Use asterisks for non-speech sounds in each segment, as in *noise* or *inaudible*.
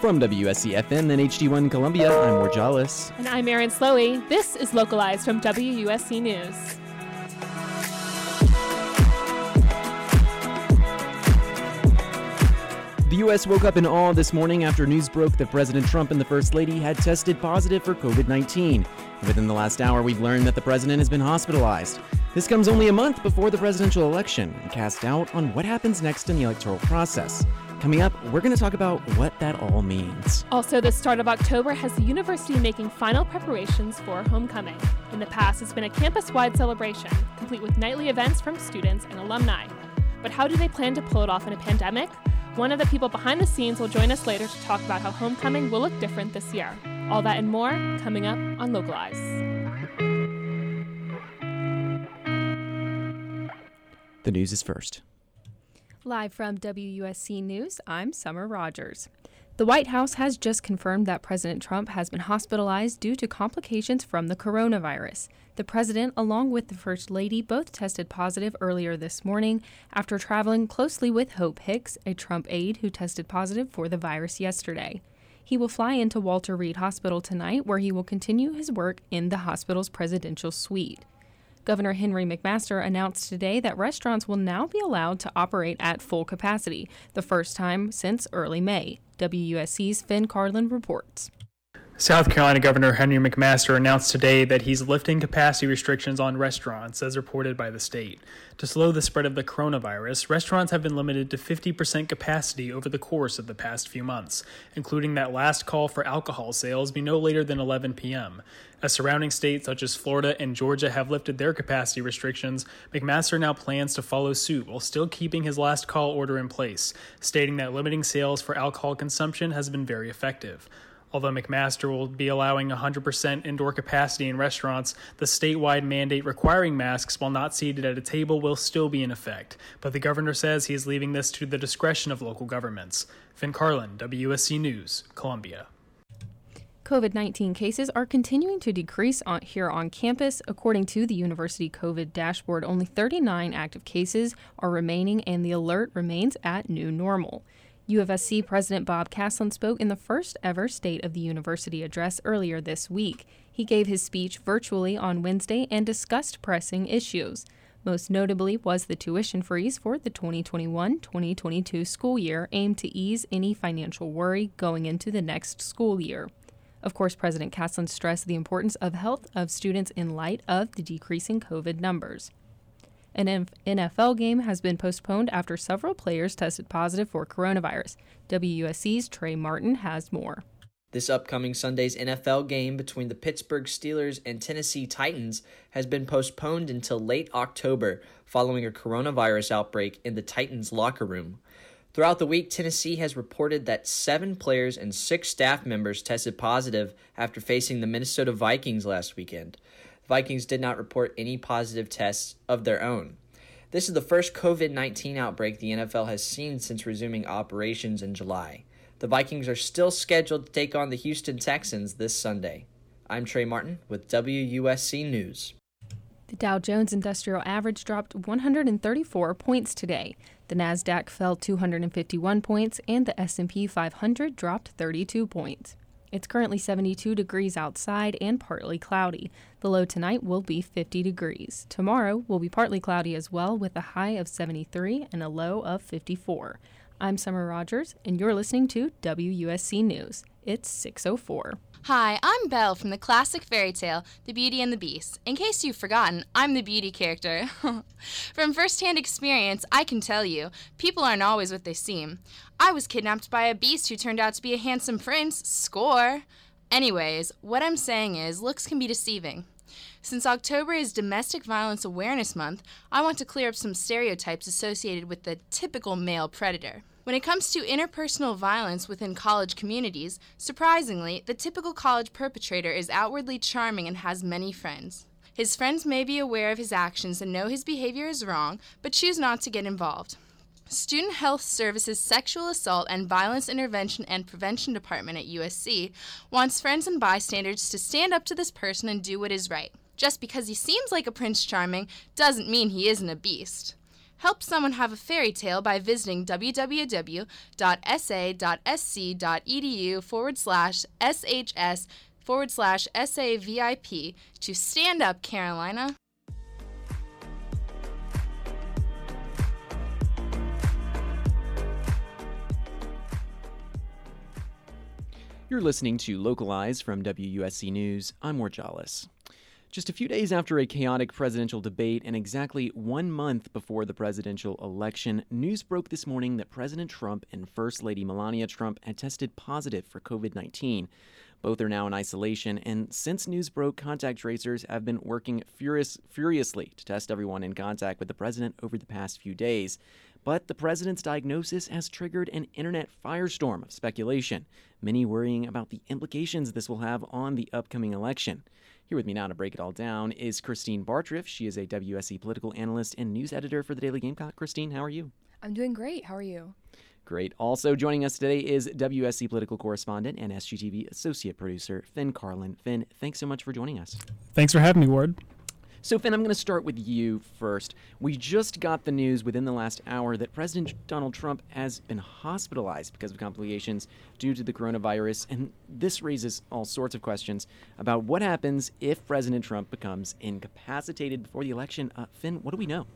From WUSC FM and HD1 Columbia, I'm Ward Jollis. And I'm Erin Slowey. This is Localized from WUSC News. The U.S. woke up in awe this morning after news broke that President Trump and the First Lady had tested positive for COVID 19. Within the last hour, we've learned that the president has been hospitalized. This comes only a month before the presidential election and casts doubt on what happens next in the electoral process. Coming up, we're going to talk about what that all means. Also, the start of October has the university making final preparations for homecoming. In the past, it's been a campus wide celebration, complete with nightly events from students and alumni. But how do they plan to pull it off in a pandemic? One of the people behind the scenes will join us later to talk about how homecoming will look different this year. All that and more coming up on Localize. The news is first. Live from WUSC News, I'm Summer Rogers. The White House has just confirmed that President Trump has been hospitalized due to complications from the coronavirus. The president, along with the First Lady, both tested positive earlier this morning after traveling closely with Hope Hicks, a Trump aide who tested positive for the virus yesterday. He will fly into Walter Reed Hospital tonight, where he will continue his work in the hospital's presidential suite. Governor Henry McMaster announced today that restaurants will now be allowed to operate at full capacity, the first time since early May. WUSC's Finn Carlin reports. South Carolina Governor Henry McMaster announced today that he's lifting capacity restrictions on restaurants, as reported by the state. To slow the spread of the coronavirus, restaurants have been limited to 50% capacity over the course of the past few months, including that last call for alcohol sales be no later than 11 p.m. As surrounding states such as Florida and Georgia have lifted their capacity restrictions, McMaster now plans to follow suit while still keeping his last call order in place, stating that limiting sales for alcohol consumption has been very effective. Although McMaster will be allowing 100% indoor capacity in restaurants, the statewide mandate requiring masks while not seated at a table will still be in effect. But the governor says he is leaving this to the discretion of local governments. Finn Carlin, WUSC News, Columbia. COVID 19 cases are continuing to decrease on, here on campus. According to the university COVID dashboard, only 39 active cases are remaining, and the alert remains at new normal. U of SC President Bob Caslen spoke in the first ever State of the University address earlier this week. He gave his speech virtually on Wednesday and discussed pressing issues. Most notably was the tuition freeze for the 2021 2022 school year, aimed to ease any financial worry going into the next school year. Of course, President Caslen stressed the importance of health of students in light of the decreasing COVID numbers. An NFL game has been postponed after several players tested positive for coronavirus. WUSC's Trey Martin has more. This upcoming Sunday's NFL game between the Pittsburgh Steelers and Tennessee Titans has been postponed until late October following a coronavirus outbreak in the Titans locker room. Throughout the week, Tennessee has reported that seven players and six staff members tested positive after facing the Minnesota Vikings last weekend. Vikings did not report any positive tests of their own. This is the first COVID 19 outbreak the NFL has seen since resuming operations in July. The Vikings are still scheduled to take on the Houston Texans this Sunday. I'm Trey Martin with WUSC News. The Dow Jones Industrial Average dropped 134 points today. The Nasdaq fell 251 points and the S&P 500 dropped 32 points. It's currently 72 degrees outside and partly cloudy. The low tonight will be 50 degrees. Tomorrow will be partly cloudy as well, with a high of 73 and a low of 54. I'm Summer Rogers, and you're listening to WUSC News. It's 604. Hi, I'm Belle from the classic fairy tale, The Beauty and the Beast. In case you've forgotten, I'm the beauty character. *laughs* from first-hand experience, I can tell you, people aren't always what they seem. I was kidnapped by a beast who turned out to be a handsome prince. Score! Anyways, what I'm saying is, looks can be deceiving. Since October is Domestic Violence Awareness Month, I want to clear up some stereotypes associated with the typical male predator. When it comes to interpersonal violence within college communities, surprisingly, the typical college perpetrator is outwardly charming and has many friends. His friends may be aware of his actions and know his behavior is wrong, but choose not to get involved. Student Health Services Sexual Assault and Violence Intervention and Prevention Department at USC wants friends and bystanders to stand up to this person and do what is right. Just because he seems like a Prince Charming doesn't mean he isn't a beast. Help someone have a fairy tale by visiting www.sa.sc.edu forward slash SHS forward slash SAVIP to stand up, Carolina. You're listening to Localize from WUSC News. I'm Ward Jollis. Just a few days after a chaotic presidential debate and exactly one month before the presidential election, news broke this morning that President Trump and First Lady Melania Trump had tested positive for COVID 19. Both are now in isolation, and since news broke, contact tracers have been working furious, furiously to test everyone in contact with the president over the past few days. But the president's diagnosis has triggered an internet firestorm of speculation, many worrying about the implications this will have on the upcoming election. Here with me now to break it all down is Christine Bartriff. She is a WSC political analyst and news editor for the Daily Gamecock. Christine, how are you? I'm doing great. How are you? Great. Also joining us today is WSC political correspondent and SGTV associate producer Finn Carlin. Finn, thanks so much for joining us. Thanks for having me, Ward. So, Finn, I'm going to start with you first. We just got the news within the last hour that President Donald Trump has been hospitalized because of complications due to the coronavirus, and this raises all sorts of questions about what happens if President Trump becomes incapacitated before the election. Uh, Finn, what do we know?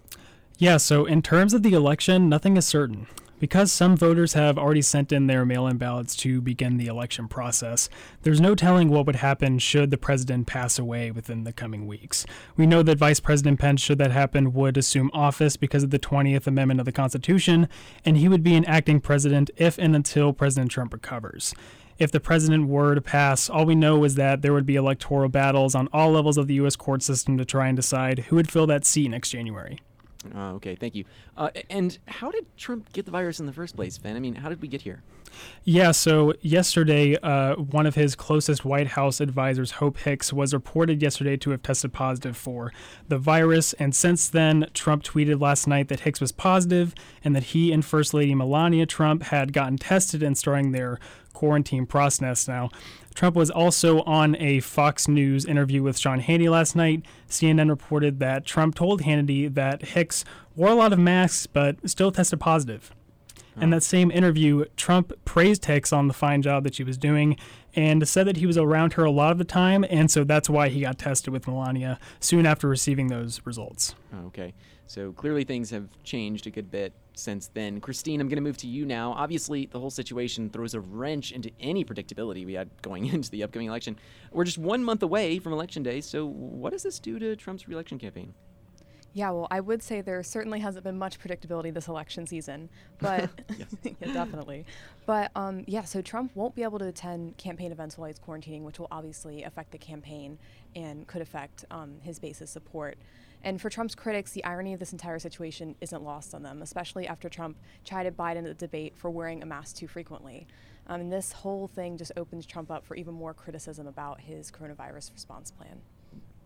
Yeah, so in terms of the election, nothing is certain. Because some voters have already sent in their mail in ballots to begin the election process, there's no telling what would happen should the president pass away within the coming weeks. We know that Vice President Pence, should that happen, would assume office because of the 20th Amendment of the Constitution, and he would be an acting president if and until President Trump recovers if the president were to pass, all we know is that there would be electoral battles on all levels of the U.S. court system to try and decide who would fill that seat next January. Uh, okay, thank you. Uh, and how did Trump get the virus in the first place, Finn? I mean, how did we get here? Yeah, so yesterday, uh, one of his closest White House advisors, Hope Hicks, was reported yesterday to have tested positive for the virus. And since then, Trump tweeted last night that Hicks was positive and that he and First Lady Melania Trump had gotten tested and starting their quarantine process now. Trump was also on a Fox News interview with Sean Hannity last night. CNN reported that Trump told Hannity that Hicks wore a lot of masks but still tested positive. In that same interview, Trump praised Hicks on the fine job that she was doing and said that he was around her a lot of the time, and so that's why he got tested with Melania soon after receiving those results. Okay, so clearly things have changed a good bit since then. Christine, I'm going to move to you now. Obviously, the whole situation throws a wrench into any predictability we had going *laughs* into the upcoming election. We're just one month away from Election Day, so what does this do to Trump's reelection campaign? Yeah, well, I would say there certainly hasn't been much predictability this election season, but *laughs* *laughs* yeah, definitely. But um, yeah, so Trump won't be able to attend campaign events while he's quarantining, which will obviously affect the campaign and could affect um, his base's support. And for Trump's critics, the irony of this entire situation isn't lost on them, especially after Trump chided Biden at the debate for wearing a mask too frequently. Um, and this whole thing just opens Trump up for even more criticism about his coronavirus response plan.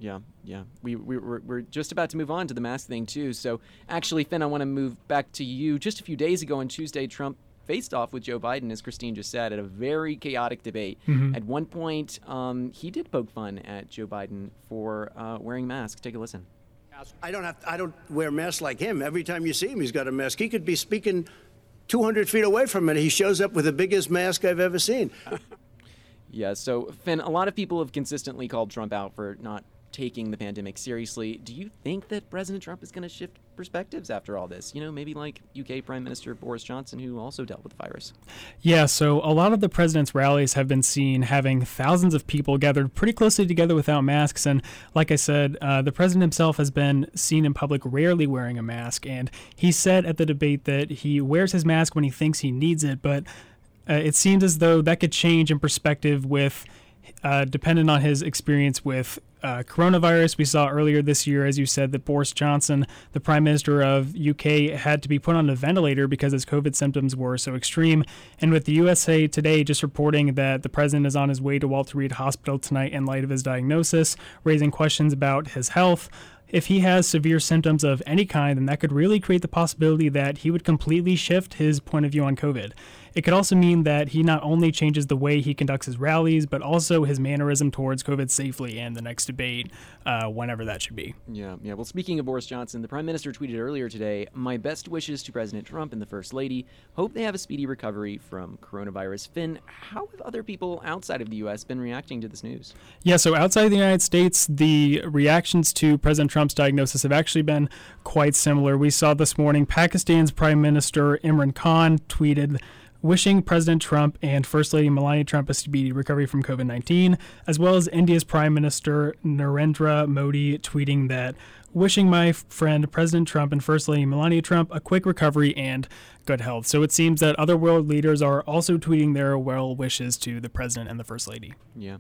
Yeah, yeah. We, we, we're, we're just about to move on to the mask thing, too. So, actually, Finn, I want to move back to you. Just a few days ago on Tuesday, Trump faced off with Joe Biden, as Christine just said, at a very chaotic debate. Mm-hmm. At one point, um, he did poke fun at Joe Biden for uh, wearing masks. Take a listen. I don't have. I don't wear masks like him. Every time you see him, he's got a mask. He could be speaking 200 feet away from it. He shows up with the biggest mask I've ever seen. *laughs* yeah. So, Finn, a lot of people have consistently called Trump out for not taking the pandemic seriously. Do you think that President Trump is going to shift perspectives after all this? You know, maybe like UK Prime Minister Boris Johnson, who also dealt with the virus. Yeah, so a lot of the president's rallies have been seen having thousands of people gathered pretty closely together without masks. And like I said, uh, the president himself has been seen in public rarely wearing a mask. And he said at the debate that he wears his mask when he thinks he needs it, but uh, it seems as though that could change in perspective with. Uh, dependent on his experience with uh, coronavirus. We saw earlier this year, as you said, that Boris Johnson, the Prime Minister of UK, had to be put on a ventilator because his COVID symptoms were so extreme. And with the USA Today just reporting that the president is on his way to Walter Reed Hospital tonight in light of his diagnosis, raising questions about his health. If he has severe symptoms of any kind, then that could really create the possibility that he would completely shift his point of view on COVID. It could also mean that he not only changes the way he conducts his rallies, but also his mannerism towards COVID safely and the next debate, uh, whenever that should be. Yeah, yeah. Well, speaking of Boris Johnson, the Prime Minister tweeted earlier today My best wishes to President Trump and the First Lady. Hope they have a speedy recovery from coronavirus. Finn, how have other people outside of the U.S. been reacting to this news? Yeah, so outside the United States, the reactions to President Trump's diagnosis have actually been quite similar. We saw this morning Pakistan's Prime Minister Imran Khan tweeted wishing President Trump and First Lady Melania Trump a speedy recovery from COVID 19, as well as India's Prime Minister Narendra Modi tweeting that wishing my friend President Trump and First Lady Melania Trump a quick recovery and good health. So it seems that other world leaders are also tweeting their well wishes to the President and the First Lady. Yeah.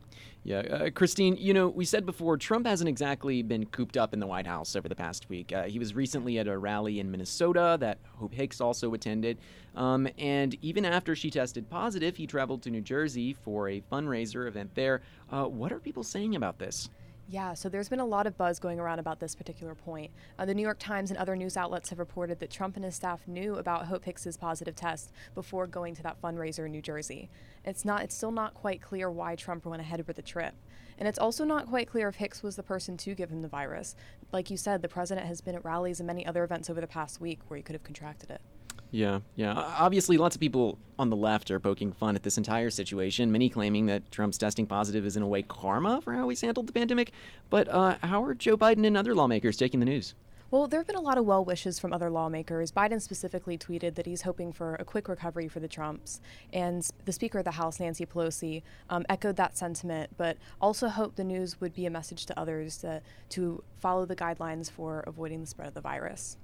Yeah, uh, Christine, you know, we said before, Trump hasn't exactly been cooped up in the White House over the past week. Uh, he was recently at a rally in Minnesota that Hope Hicks also attended. Um, and even after she tested positive, he traveled to New Jersey for a fundraiser event there. Uh, what are people saying about this? Yeah, so there's been a lot of buzz going around about this particular point. Uh, the New York Times and other news outlets have reported that Trump and his staff knew about Hope Hicks's positive test before going to that fundraiser in New Jersey. It's not it's still not quite clear why Trump went ahead with the trip. And it's also not quite clear if Hicks was the person to give him the virus. Like you said, the president has been at rallies and many other events over the past week where he could have contracted it. Yeah, yeah. Obviously, lots of people on the left are poking fun at this entire situation, many claiming that Trump's testing positive is in a way karma for how he's handled the pandemic. But uh, how are Joe Biden and other lawmakers taking the news? Well, there have been a lot of well wishes from other lawmakers. Biden specifically tweeted that he's hoping for a quick recovery for the Trumps. And the Speaker of the House, Nancy Pelosi, um, echoed that sentiment, but also hoped the news would be a message to others to, to follow the guidelines for avoiding the spread of the virus.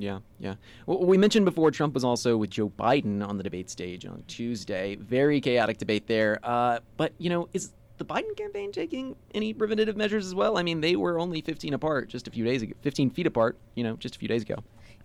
Yeah, yeah. Well, we mentioned before Trump was also with Joe Biden on the debate stage on Tuesday. Very chaotic debate there. Uh, but, you know, is the Biden campaign taking any preventative measures as well? I mean, they were only 15 apart just a few days ago, 15 feet apart, you know, just a few days ago.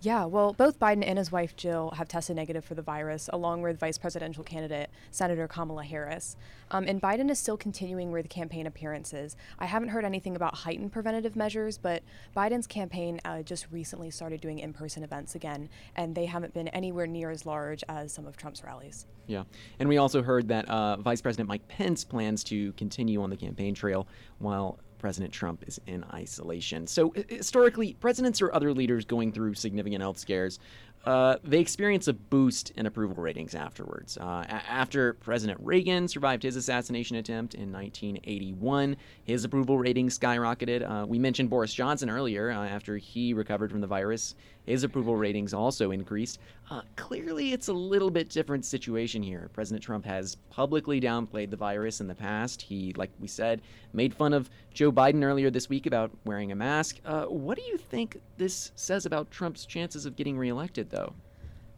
Yeah, well, both Biden and his wife Jill have tested negative for the virus, along with vice presidential candidate Senator Kamala Harris. Um, and Biden is still continuing with campaign appearances. I haven't heard anything about heightened preventative measures, but Biden's campaign uh, just recently started doing in person events again, and they haven't been anywhere near as large as some of Trump's rallies. Yeah. And we also heard that uh, Vice President Mike Pence plans to continue on the campaign trail while President Trump is in isolation. So, historically, presidents or other leaders going through significant health scares uh, they experience a boost in approval ratings afterwards. Uh, after President Reagan survived his assassination attempt in 1981, his approval ratings skyrocketed. Uh, we mentioned Boris Johnson earlier. Uh, after he recovered from the virus, his approval ratings also increased. Uh, clearly, it's a little bit different situation here. President Trump has publicly downplayed the virus in the past. He, like we said, made fun of Joe Biden earlier this week about wearing a mask. what do you think this says about Trump's chances of getting reelected? though?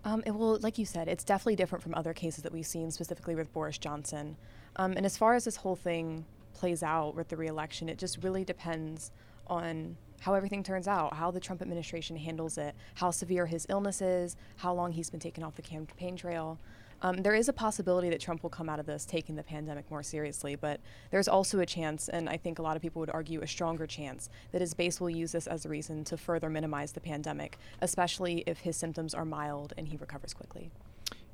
Um, it, well, like you said, it's definitely different from other cases that we've seen, specifically with Boris Johnson. Um, and as far as this whole thing plays out with the reelection, it just really depends on how everything turns out, how the Trump administration handles it, how severe his illness is, how long he's been taken off the campaign trail. Um, there is a possibility that Trump will come out of this taking the pandemic more seriously, but there's also a chance, and I think a lot of people would argue a stronger chance, that his base will use this as a reason to further minimize the pandemic, especially if his symptoms are mild and he recovers quickly.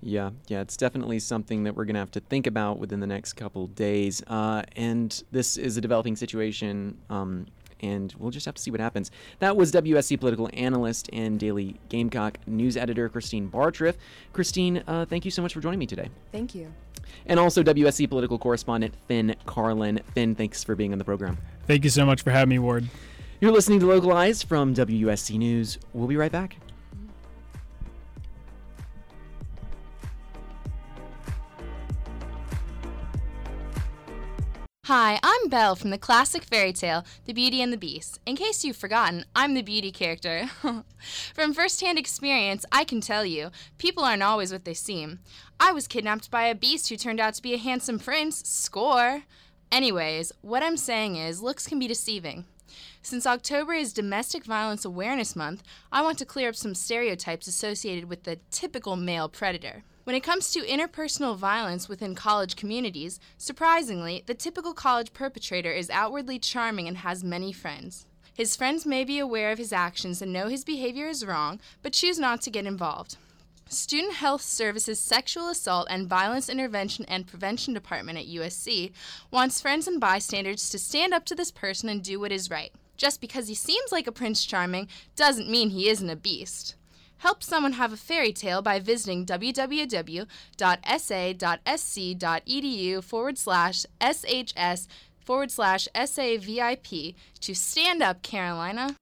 Yeah, yeah, it's definitely something that we're going to have to think about within the next couple days. Uh, and this is a developing situation um, and we'll just have to see what happens. That was WSC political analyst and Daily Gamecock news editor Christine Bartriff. Christine, uh, thank you so much for joining me today. Thank you. And also WSC political correspondent Finn Carlin. Finn, thanks for being on the program. Thank you so much for having me, Ward. You're listening to Localized from WSC News. We'll be right back. Hi, I'm Belle from the classic fairy tale, The Beauty and the Beast. In case you've forgotten, I'm the beauty character. *laughs* from first-hand experience, I can tell you, people aren't always what they seem. I was kidnapped by a beast who turned out to be a handsome prince. Score! Anyways, what I'm saying is, looks can be deceiving. Since October is Domestic Violence Awareness Month, I want to clear up some stereotypes associated with the typical male predator. When it comes to interpersonal violence within college communities, surprisingly, the typical college perpetrator is outwardly charming and has many friends. His friends may be aware of his actions and know his behavior is wrong, but choose not to get involved. Student Health Services Sexual Assault and Violence Intervention and Prevention Department at USC wants friends and bystanders to stand up to this person and do what is right. Just because he seems like a Prince Charming doesn't mean he isn't a beast. Help someone have a fairy tale by visiting www.sa.sc.edu forward slash SHS forward slash SAVIP to stand up, Carolina.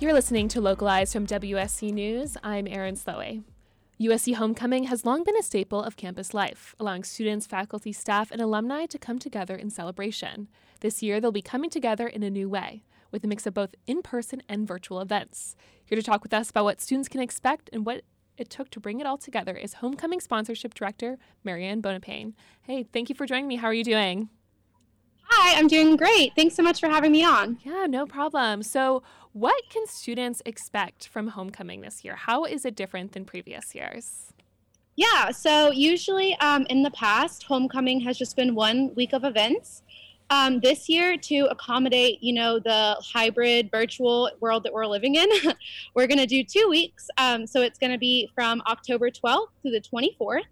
You're listening to Localized from WSC News. I'm Erin Slowey. USC Homecoming has long been a staple of campus life, allowing students, faculty, staff, and alumni to come together in celebration. This year, they'll be coming together in a new way, with a mix of both in person and virtual events. Here to talk with us about what students can expect and what it took to bring it all together is Homecoming Sponsorship Director Marianne Bonapane. Hey, thank you for joining me. How are you doing? Hi, I'm doing great. Thanks so much for having me on. Yeah, no problem. So, what can students expect from homecoming this year? How is it different than previous years? Yeah, so usually um, in the past, homecoming has just been one week of events. Um, this year, to accommodate, you know, the hybrid virtual world that we're living in, *laughs* we're going to do two weeks. Um, so it's going to be from October 12th to the 24th.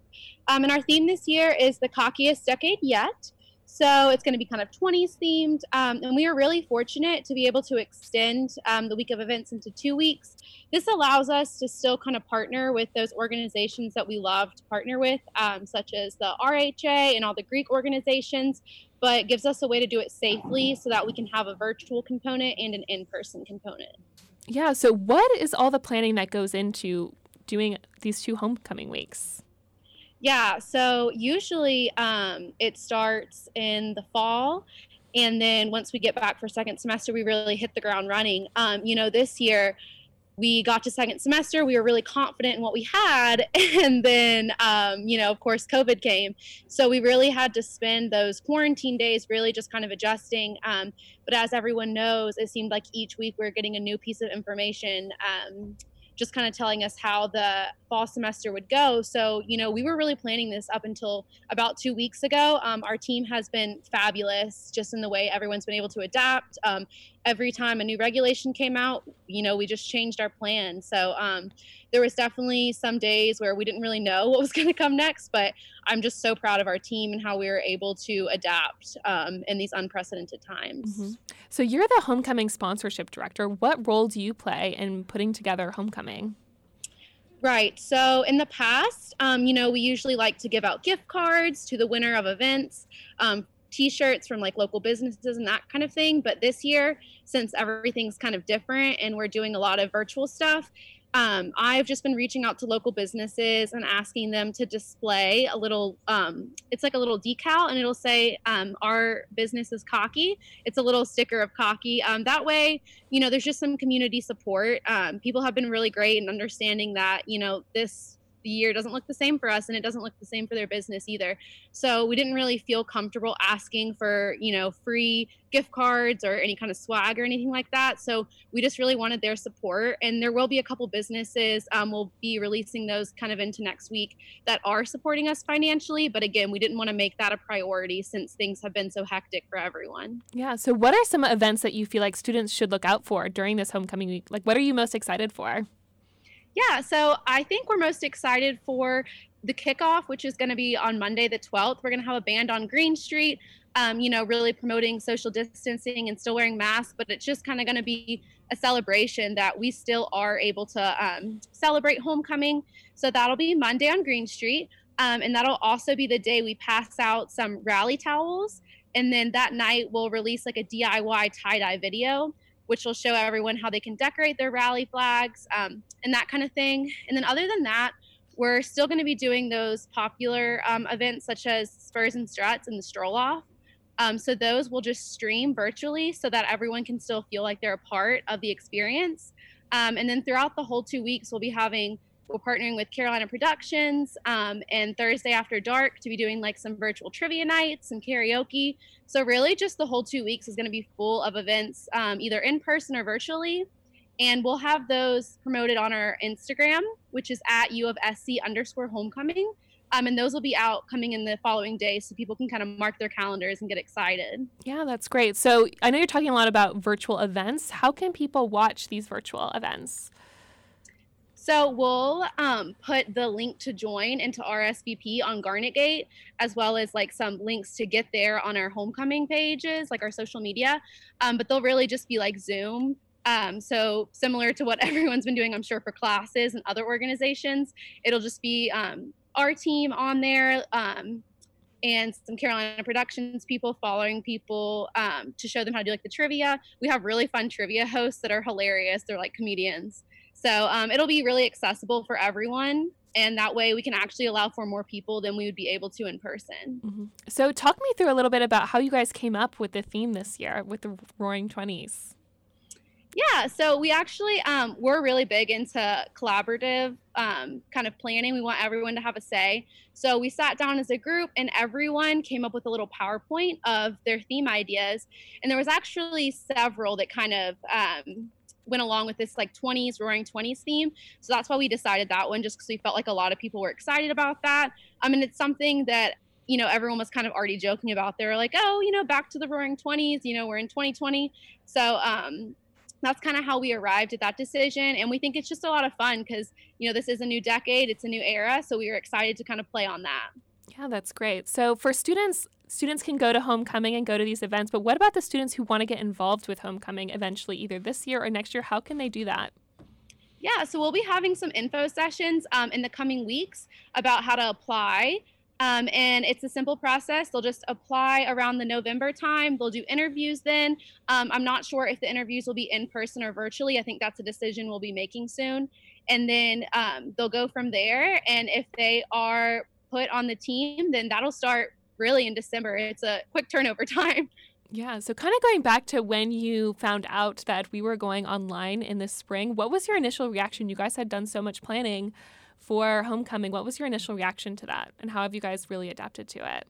Um, and our theme this year is the cockiest decade yet. So it's going to be kind of 20s themed. Um, and we are really fortunate to be able to extend um, the week of events into two weeks. This allows us to still kind of partner with those organizations that we love to partner with, um, such as the RHA and all the Greek organizations, but gives us a way to do it safely so that we can have a virtual component and an in person component. Yeah. So, what is all the planning that goes into doing these two homecoming weeks? Yeah, so usually um, it starts in the fall. And then once we get back for second semester, we really hit the ground running. Um, you know, this year we got to second semester, we were really confident in what we had. *laughs* And then, um, you know, of course, COVID came. So we really had to spend those quarantine days really just kind of adjusting. Um, but as everyone knows, it seemed like each week we are getting a new piece of information um, just kind of telling us how the fall semester would go. So, you know, we were really planning this up until about two weeks ago. Um, our team has been fabulous just in the way everyone's been able to adapt. Um, every time a new regulation came out, you know, we just changed our plan. So, um, there was definitely some days where we didn't really know what was *laughs* going to come next, but I'm just so proud of our team and how we were able to adapt um, in these unprecedented times. Mm-hmm. So, you're the homecoming sponsorship director. What role do you play in putting together homecoming? Right. So in the past, um, you know, we usually like to give out gift cards to the winner of events, um, t-shirts from like local businesses and that kind of thing. But this year, since everything's kind of different and we're doing a lot of virtual stuff, um, I've just been reaching out to local businesses and asking them to display a little, um, it's like a little decal and it'll say, um, our business is cocky. It's a little sticker of cocky. Um, that way, you know, there's just some community support. Um, people have been really great in understanding that, you know, this the year doesn't look the same for us and it doesn't look the same for their business either. So we didn't really feel comfortable asking for, you know, free gift cards or any kind of swag or anything like that. So we just really wanted their support. And there will be a couple businesses, um, we'll be releasing those kind of into next week that are supporting us financially. But again, we didn't want to make that a priority since things have been so hectic for everyone. Yeah. So what are some events that you feel like students should look out for during this homecoming week? Like, what are you most excited for? Yeah, so I think we're most excited for the kickoff, which is going to be on Monday the 12th. We're going to have a band on Green Street, um, you know, really promoting social distancing and still wearing masks, but it's just kind of going to be a celebration that we still are able to um, celebrate homecoming. So that'll be Monday on Green Street. Um, and that'll also be the day we pass out some rally towels. And then that night, we'll release like a DIY tie dye video which will show everyone how they can decorate their rally flags um, and that kind of thing. And then, other than that, we're still going to be doing those popular um, events such as Spurs and Struts and the Stroll Off. Um, so, those will just stream virtually so that everyone can still feel like they're a part of the experience. Um, and then, throughout the whole two weeks, we'll be having we're partnering with Carolina Productions um, and Thursday After Dark to be doing like some virtual trivia nights and karaoke. So, really, just the whole two weeks is going to be full of events, um, either in person or virtually. And we'll have those promoted on our Instagram, which is at U of SC underscore homecoming. Um, and those will be out coming in the following days so people can kind of mark their calendars and get excited. Yeah, that's great. So I know you're talking a lot about virtual events. How can people watch these virtual events? So we'll um, put the link to join into RSVP on Garnet Gate, as well as like some links to get there on our homecoming pages, like our social media. Um, but they'll really just be like Zoom. Um, so similar to what *laughs* everyone's been doing, I'm sure for classes and other organizations, it'll just be um, our team on there um, and some Carolina Productions people following people um, to show them how to do like the trivia. We have really fun trivia hosts that are hilarious. They're like comedians. So um, it'll be really accessible for everyone. And that way we can actually allow for more people than we would be able to in person. Mm-hmm. So, talk me through a little bit about how you guys came up with the theme this year with the Roaring Twenties. Yeah, so we actually um, we're really big into collaborative um, kind of planning. We want everyone to have a say. So we sat down as a group, and everyone came up with a little PowerPoint of their theme ideas. And there was actually several that kind of um, went along with this like 20s roaring 20s theme. So that's why we decided that one just because we felt like a lot of people were excited about that. I mean it's something that you know everyone was kind of already joking about. They were like oh you know back to the roaring 20s you know we're in 2020 so um that's kind of how we arrived at that decision. And we think it's just a lot of fun because you know this is a new decade it's a new era so we were excited to kind of play on that. Yeah that's great. So for students students can go to homecoming and go to these events, but what about the students who want to get involved with homecoming eventually, either this year or next year? How can they do that? Yeah, so we'll be having some info sessions um, in the coming weeks about how to apply. Um, and it's a simple process. They'll just apply around the November time. They'll do interviews then. Um, I'm not sure if the interviews will be in person or virtually. I think that's a decision we'll be making soon. And then um, they'll go from there. And if they are put on the team, then that'll start really in December. It's a quick turnover *laughs* time. Yeah, so kind of going back to when you found out that we were going online in the spring, what was your initial reaction? You guys had done so much planning for homecoming. What was your initial reaction to that? And how have you guys really adapted to it?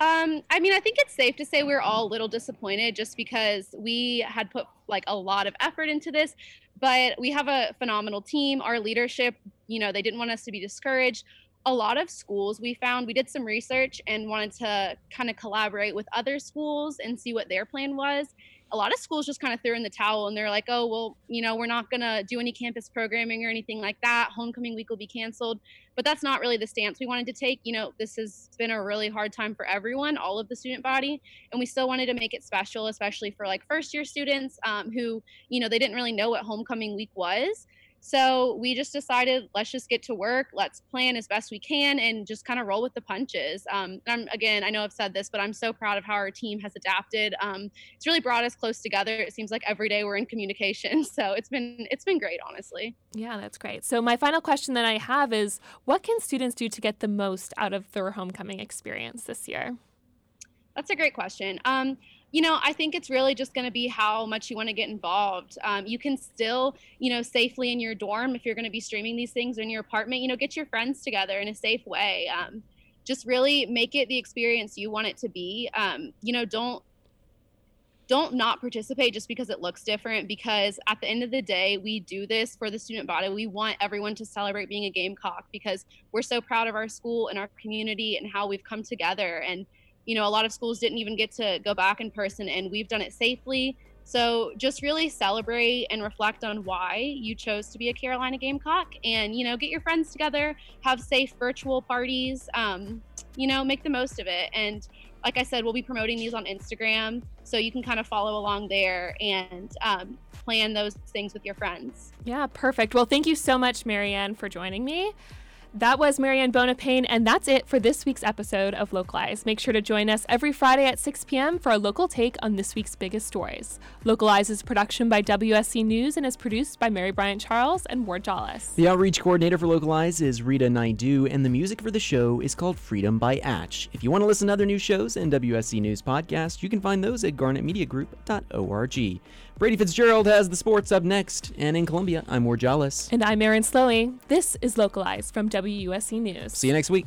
Um, I mean, I think it's safe to say we're all a little disappointed just because we had put like a lot of effort into this, but we have a phenomenal team. Our leadership, you know, they didn't want us to be discouraged a lot of schools we found we did some research and wanted to kind of collaborate with other schools and see what their plan was. A lot of schools just kind of threw in the towel and they're like oh well you know we're not going to do any campus programming or anything like that. Homecoming week will be canceled. But that's not really the stance we wanted to take. You know this has been a really hard time for everyone all of the student body and we still wanted to make it special especially for like first year students um, who you know they didn't really know what homecoming week was so we just decided, let's just get to work. Let's plan as best we can and just kind of roll with the punches. Um, I'm, again, I know I've said this, but I'm so proud of how our team has adapted. Um, it's really brought us close together. It seems like every day we're in communication. *laughs* So it's been it's been great, honestly. Yeah, that's great. So my final question that I have is, what can students do to get the most out of their homecoming experience this year? That's a great question. Um, you know, I think it's really just going to be how much you want to get involved. Um, you can still, you know, safely in your dorm if you're going to be streaming these things in your apartment, you know, get your friends together in a safe way. Um, just really make it the experience you want it to be. Um, you know, don't don't not participate just because it looks different because at the end of the day we do this for the student body we want everyone to celebrate being a gamecock because we're so proud of our school and our community and how we've come together and you know, a lot of schools didn't even get to go back in person, and we've done it safely. So just really celebrate and reflect on why you chose to be a Carolina Gamecock, and you know, get your friends together, have safe virtual parties. Um, you know, make the most of it. And like I said, we'll be promoting these on Instagram, so you can kind of follow along there and um, plan those things with your friends. Yeah, perfect. Well, thank you so much, Marianne, for joining me. That was Marianne Bonapane, and that's it for this week's episode of Localize. Make sure to join us every Friday at 6 p.m. for a local take on this week's biggest stories. Localize is production by WSC News and is produced by Mary Bryant Charles and Ward Jollis. The outreach coordinator for Localize is Rita Naidu, and the music for the show is called Freedom by Atch. If you want to listen to other news shows and WSC News podcasts, you can find those at garnetmediagroup.org. Brady Fitzgerald has the sports up next, and in Columbia, I'm Ward Jollis. And I'm Erin Slowey. This is Localized from WUSC News. See you next week.